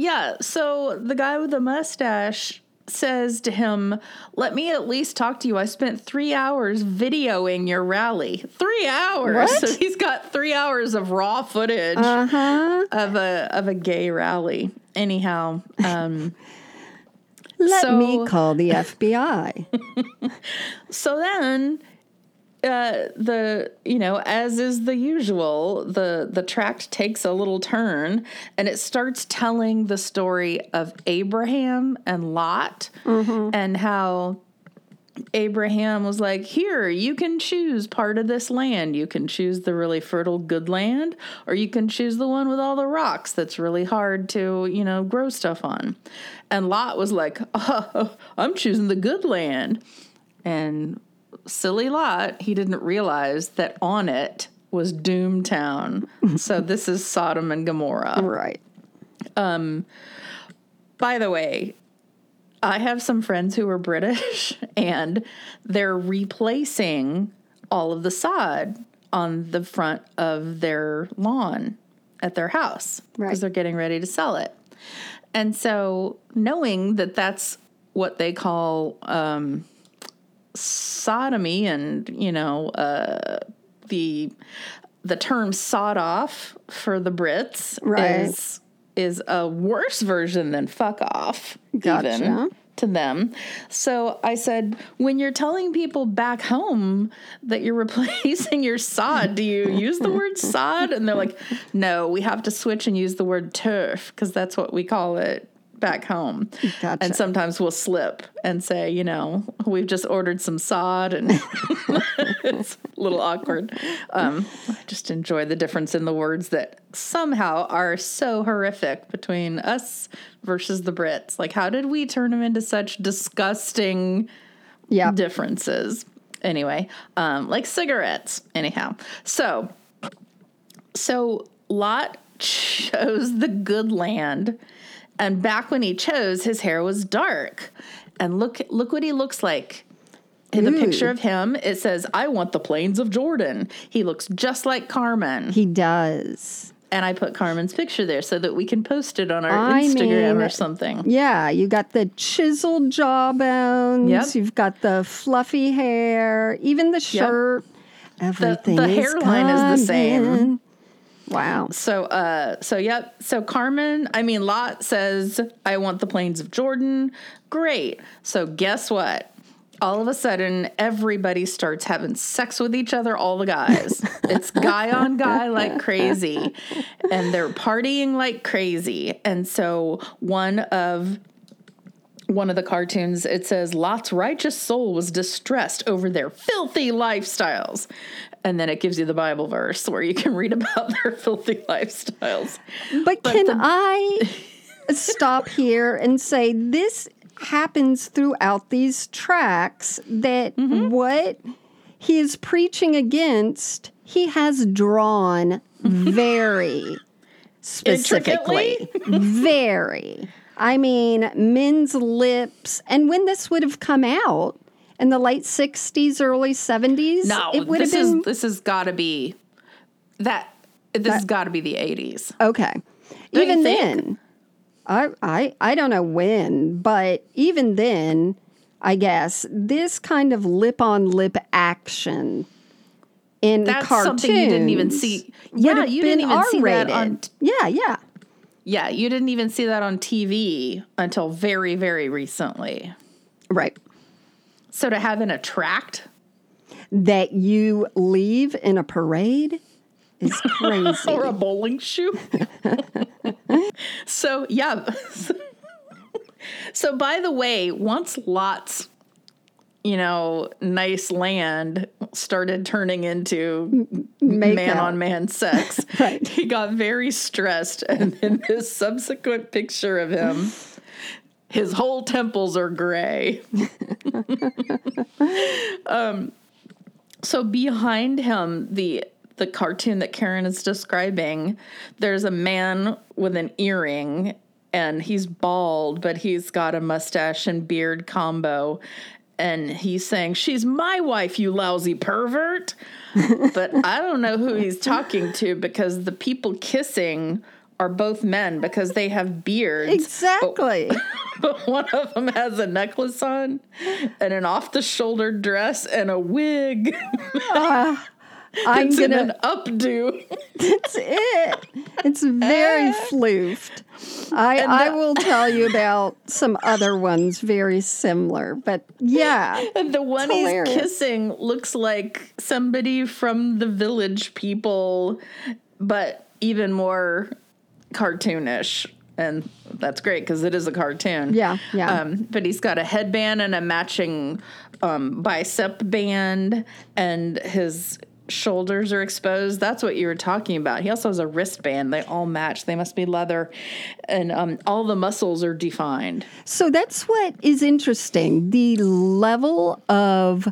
Yeah, so the guy with the mustache says to him, Let me at least talk to you. I spent three hours videoing your rally. Three hours. [LAUGHS] What? So he's got three hours of raw footage Uh huh. of a of a gay rally. Anyhow, um, [LAUGHS] Let So- me call the FBI. [LAUGHS] so then uh, the you know as is the usual the the tract takes a little turn and it starts telling the story of abraham and lot and how abraham was like here you can choose part of this land. You can choose the really fertile good land or you can choose the one with all the rocks that's really hard to you know grow stuff on. And lot was like [LAUGHS] oh, i'm choosing the good land. And silly Lot, he didn't realize that on it was Doomtown. so [LAUGHS] this is Sodom and Gomorrah. right. Um by the way, I have some friends who are British [LAUGHS] and they're replacing all of the sod on the front of their lawn at their house because Right. they're getting ready to sell it. And so, knowing that that's what they call um, sodomy and, you know, uh, the the term sawed off for the Brits Right. is is a worse version than fuck off Gotcha. even to them. So I said, when you're telling people back home that you're [LAUGHS] replacing your sod, do you use the word sod? And they're like, no, we have to switch and use the word turf because that's what we call it back home. Gotcha. And sometimes we'll slip and say, you know, we've just ordered some sod and [LAUGHS] it's a little awkward. Um, I just enjoy the difference in the words that somehow are so horrific between us versus the Brits. Like, how did we turn them into such disgusting Yeah. differences? Anyway, um, like cigarettes. Anyhow, so so Lot [LAUGHS] chose the good land, and back when he chose, his hair was dark. And look, look what he looks like. In the Ooh. picture of him, it says, "I want the plains of Jordan." He looks just like Carmen, He does. and I put Carmen's picture there so that we can post it on our I Instagram mean- or something. Yeah, you got the chiseled jawbones. Yep. You've got the fluffy hair, even the shirt. Everything the is hairline is the same. Wow. So, uh, so yep. So Carmen, I mean, Lot says, "I want the plains of Jordan." Great. So guess what? All of a sudden, everybody starts having sex with each other. All the guys. [LAUGHS] it's guy on guy like crazy, and they're partying like crazy. And so one of one of the cartoons, it says Lot's righteous soul was distressed over their filthy lifestyles. And then it gives you the Bible verse where you can read about [LAUGHS] their filthy lifestyles. But, can I [LAUGHS] stop here and say this happens throughout these tracts that Mm-hmm. what he is preaching against, he has drawn [LAUGHS] very specifically. very. I mean, men's lips. And when this would have come out in the late 60s, early 70s, No, it would have this been. is this has got to be that. This has got to be the eighties. Okay. Don't even then, I, I I don't know when, but even then, I guess this kind of lip on lip action in That's cartoons something you didn't even see. Yeah, you didn't been even see that R-rated. on. Yeah, yeah. Yeah, you didn't even see that on TV until very, very recently. Right. So to have an attract, That you leave in a parade is crazy. [LAUGHS] or a bowling shoe. so, yeah. so, by the way, once Lot's, you know, nice land started turning into Make man out. on man sex, [LAUGHS] Right. he got very stressed. And in this subsequent picture of him, his whole temples are gray. [LAUGHS] um, so behind him, the the cartoon that Karen is describing, there's a man with an earring and he's bald, but he's got a mustache and beard combo. And he's saying, She's my wife, you lousy pervert. [LAUGHS] but I don't know who he's talking to because the people kissing are both men because they have beards. exactly. [LAUGHS] But one of them has a necklace on and an off the shoulder dress and a wig. [LAUGHS] Ah, I'm it's in an updo. That's it. It's very [LAUGHS] floofed. I I will tell you about some other ones very similar, but yeah, And the one he's hilarious. kissing looks like somebody from the village people, but even more cartoonish. And that's great because it is a cartoon. Yeah, yeah. Um, but he's got a headband and a matching um, bicep band, and his shoulders are exposed. That's what you were talking about. He also has a wristband. They all match. They must be leather, and um, all the muscles are defined. So that's what is interesting. The level of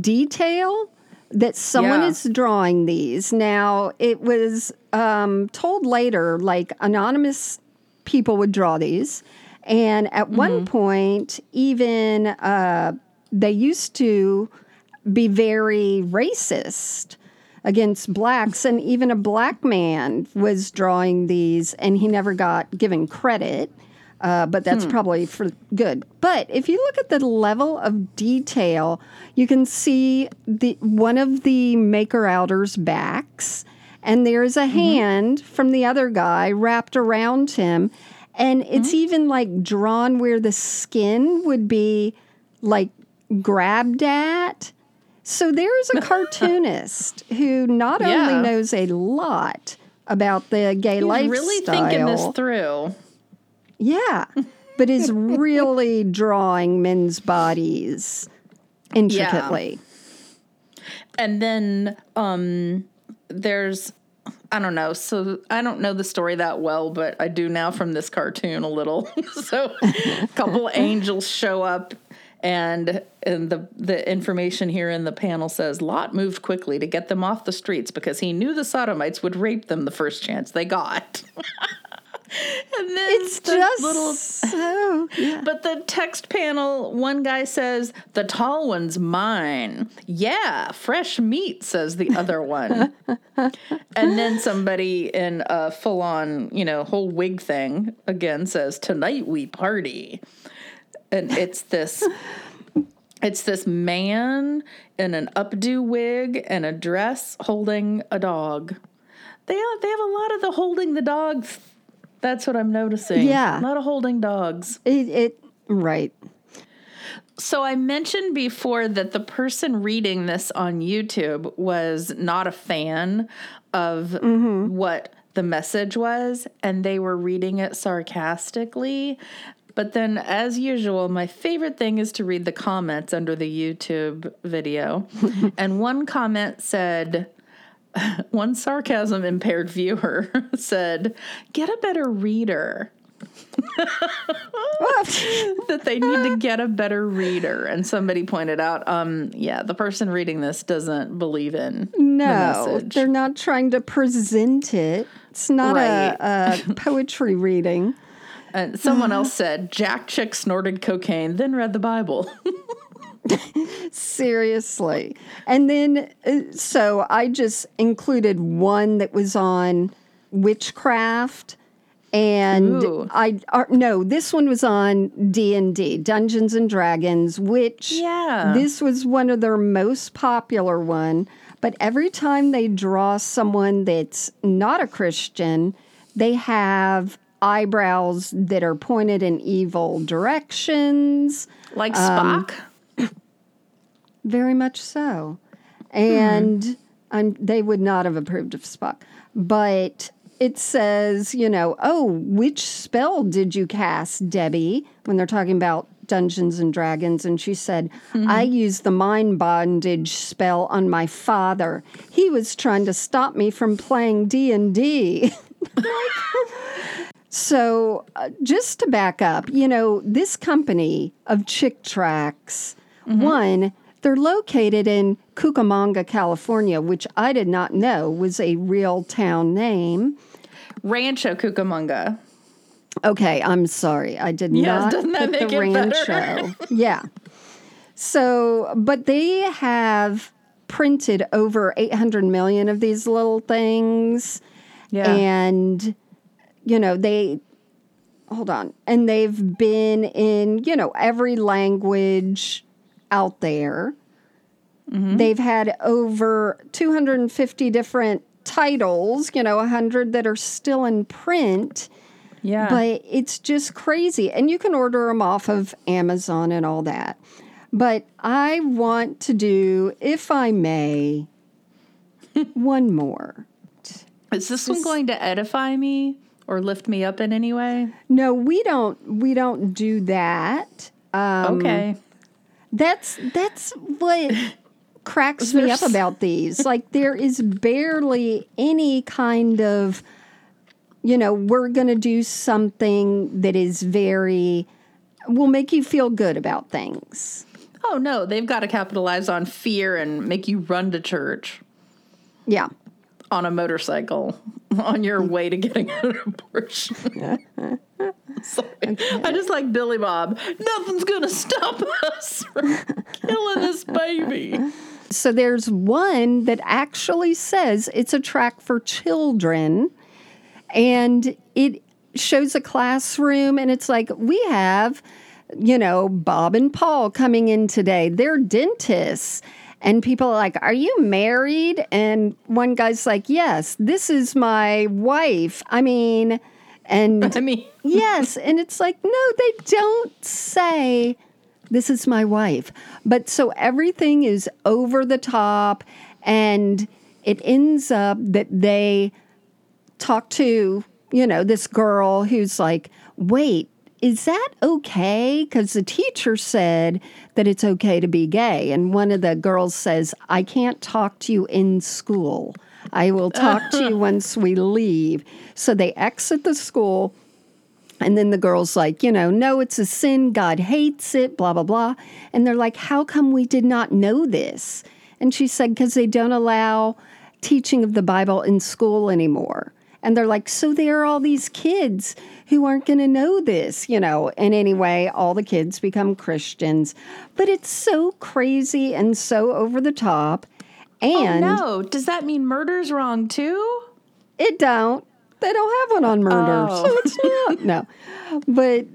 detail that someone Yeah. is drawing these. Now, it was um, told later, like anonymous people would draw these. And at one point, even uh, they used to be very racist against blacks. And even a black man was drawing these, and he never got given credit. Uh, but that's hmm. probably for good. But if you look at the level of detail, you can see the one of the maker outers backs, and there's a mm-hmm. hand from the other guy wrapped around him, and it's mm-hmm. even like drawn where the skin would be like grabbed at. So there's a cartoonist [LAUGHS] who not Yeah. only knows a lot about the gay He's lifestyle, really thinking this through. Yeah, but is really [LAUGHS] drawing men's bodies intricately. Yeah. And then um there's I don't know. So I don't know the story that well, but I do now from this cartoon a little. [LAUGHS] so a couple [LAUGHS] angels show up and and the the information here in the panel says Lot moved quickly to get them off the streets because he knew the sodomites would rape them the first chance they got. And then It's the just little so. Yeah. but the text panel, one guy says, The tall one's mine. Yeah, fresh meat, says the other [LAUGHS] one. and then somebody in a full on, you know, whole wig thing again says, Tonight we party. And it's this. It's this man in an updo wig and a dress holding a dog. They have, they have a lot of the holding the dogs. That's what I'm noticing. Yeah. Not a lot of holding dogs. It, it right. So I mentioned before that the person reading this on YouTube was not a fan of mm-hmm. what the message was, and they were reading it sarcastically. But then, as usual, my favorite thing is to read the comments under the YouTube video. [LAUGHS] and one comment said, [LAUGHS] one sarcasm impaired viewer [LAUGHS] said, Get a better reader. [LAUGHS] that they need to get a better reader. And somebody pointed out, um, yeah, the person reading this doesn't believe in No, the message. they're not trying to present it. It's not Right. a, a poetry reading. And someone else said, Jack Chick snorted cocaine, then read the Bible. Seriously. And then, uh, so I just included one that was on witchcraft. And Ooh. I uh, no, this one was on D and D, Dungeons and Dragons, which Yeah. this was one of their most popular one. But every time they draw someone that's not a Christian, they have eyebrows that are pointed in evil directions. like Um, Spock. Very much so. And hmm. I'm, they would not have approved of Spock. But it says, you know, oh, which spell did you cast, Debbie? When they're talking about Dungeons and Dragons, and she said, hmm. I used the mind bondage spell on my father. He was trying to stop me from playing D and D. [LAUGHS] So, uh, just to back up, you know, this company of Chick Tracts, mm-hmm. one, they're located in Cucamonga, California, which I did not know was a real town name. Rancho Cucamonga. Okay, I'm sorry. I did Yes, not doesn't that put the make it better? rancho. yeah. So, but they have printed over 800 million of these little things. Yeah. And, you know, they, hold on, and they've been in, you know, every language out there. Mm-hmm. They've had over 250 different titles, you know, 100 that are still in print. yeah. But it's just crazy. And you can order them off of Amazon and all that. But I want to do, if I may, [LAUGHS] one more. Is this one going to edify me or lift me up in any way? No, we don't we don't do that. Um, Okay. That's that's what cracks me up about these. Like there is barely any kind of you know, we're going to do something that is very will make you feel good about things. Oh no, they've got to capitalize on fear and make you run to church Yeah. on a motorcycle [LAUGHS] on your way to getting an abortion. [LAUGHS] Sorry. I just like Billy Bob. Nothing's gonna stop us from killing this baby. So there's one that actually says it's a tract for children and it shows a classroom and it's like we have you know Bob and Paul coming in today. They're dentists. And people are like, Are you married? And one guy's like, Yes, this is my wife. I mean, and I mean, [LAUGHS] yes. And it's like, no, they don't say, this is my wife. But so everything is over the top, and it ends up that they talk to, you know, this girl who's like, wait, is that okay? Because the teacher said that it's okay to be gay. And one of the girls says, I can't talk to you in school. I will talk to you [LAUGHS] once we leave. So they exit the school. And then the girl's like, you know, no, it's a sin. God hates it, blah, blah, blah. And they're like, how come we did not know this? And she said, because they don't allow teaching of the Bible in school anymore. And they're like, so there are all these kids who aren't going to know this, you know. And anyway, all the kids become Christians. But it's so crazy and so over the top. Oh, and no. Does that mean murder's wrong too? it don't. They don't have one on murder, Oh. so [LAUGHS] it's not. no, but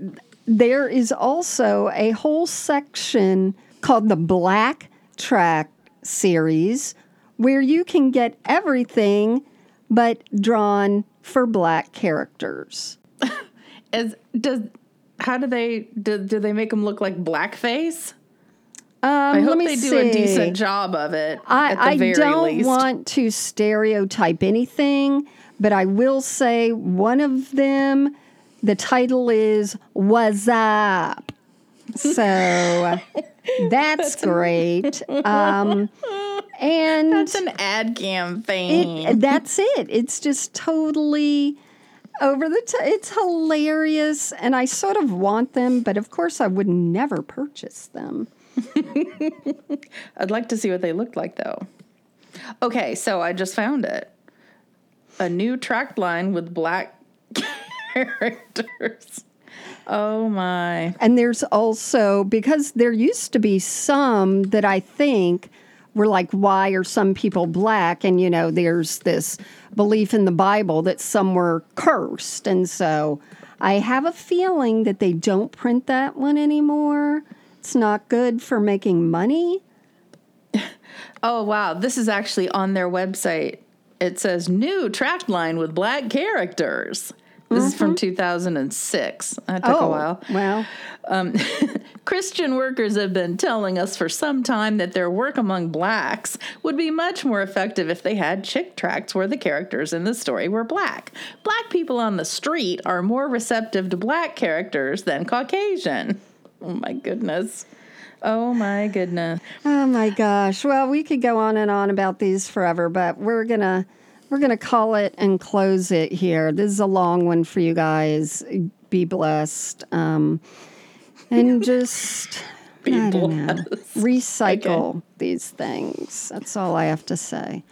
there is also a whole section called the Black Tract series where you can get everything but drawn for black characters. [LAUGHS] As does how do they do, do they make them look like blackface? Um, I hope they do a decent job of it. I, at the I don't least. want to stereotype anything, but I will say one of them, the title is "Was Up," so [LAUGHS] that's great. [LAUGHS] Um, and That's an ad campaign. it, that's it. It's just totally over the top. It's hilarious, and I sort of want them, but of course, I would never purchase them. [LAUGHS] I'd like to see what they looked like though. Okay, so I just found it. A new tract line with black [LAUGHS] characters. Oh my. And there's also, because there used to be some that I think were like, why are some people black? And, you know, there's this belief in the Bible that some were cursed. And so I have a feeling that they don't print that one anymore. It's not good for making money. [LAUGHS] Oh wow, this is actually on their website. It says new tract line with black characters. This is from mm-hmm. 2006. That took oh, a while. Well, um, [LAUGHS] Christian workers have been telling us for some time that their work among blacks would be much more effective if they had chick tracts where the characters in the story were black. Black people on the street are more receptive to black characters than Caucasian. Oh my goodness. Oh my goodness. oh my gosh. Well, we could go on and on about these forever, but we're gonna we're gonna call it and close it here. This is a long one for you guys. Be blessed. Um, and [LAUGHS] just Be I don't know, blessed. recycle these things. That's all I have to say.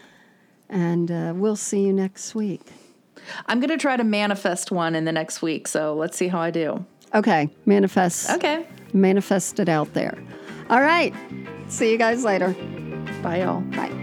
And uh, we'll see you next week. I'm going to try to manifest one in the next week, so let's see how I do. Okay, manifest. Okay. Manifest it out there. All right. See you guys later. Bye, y'all. Bye.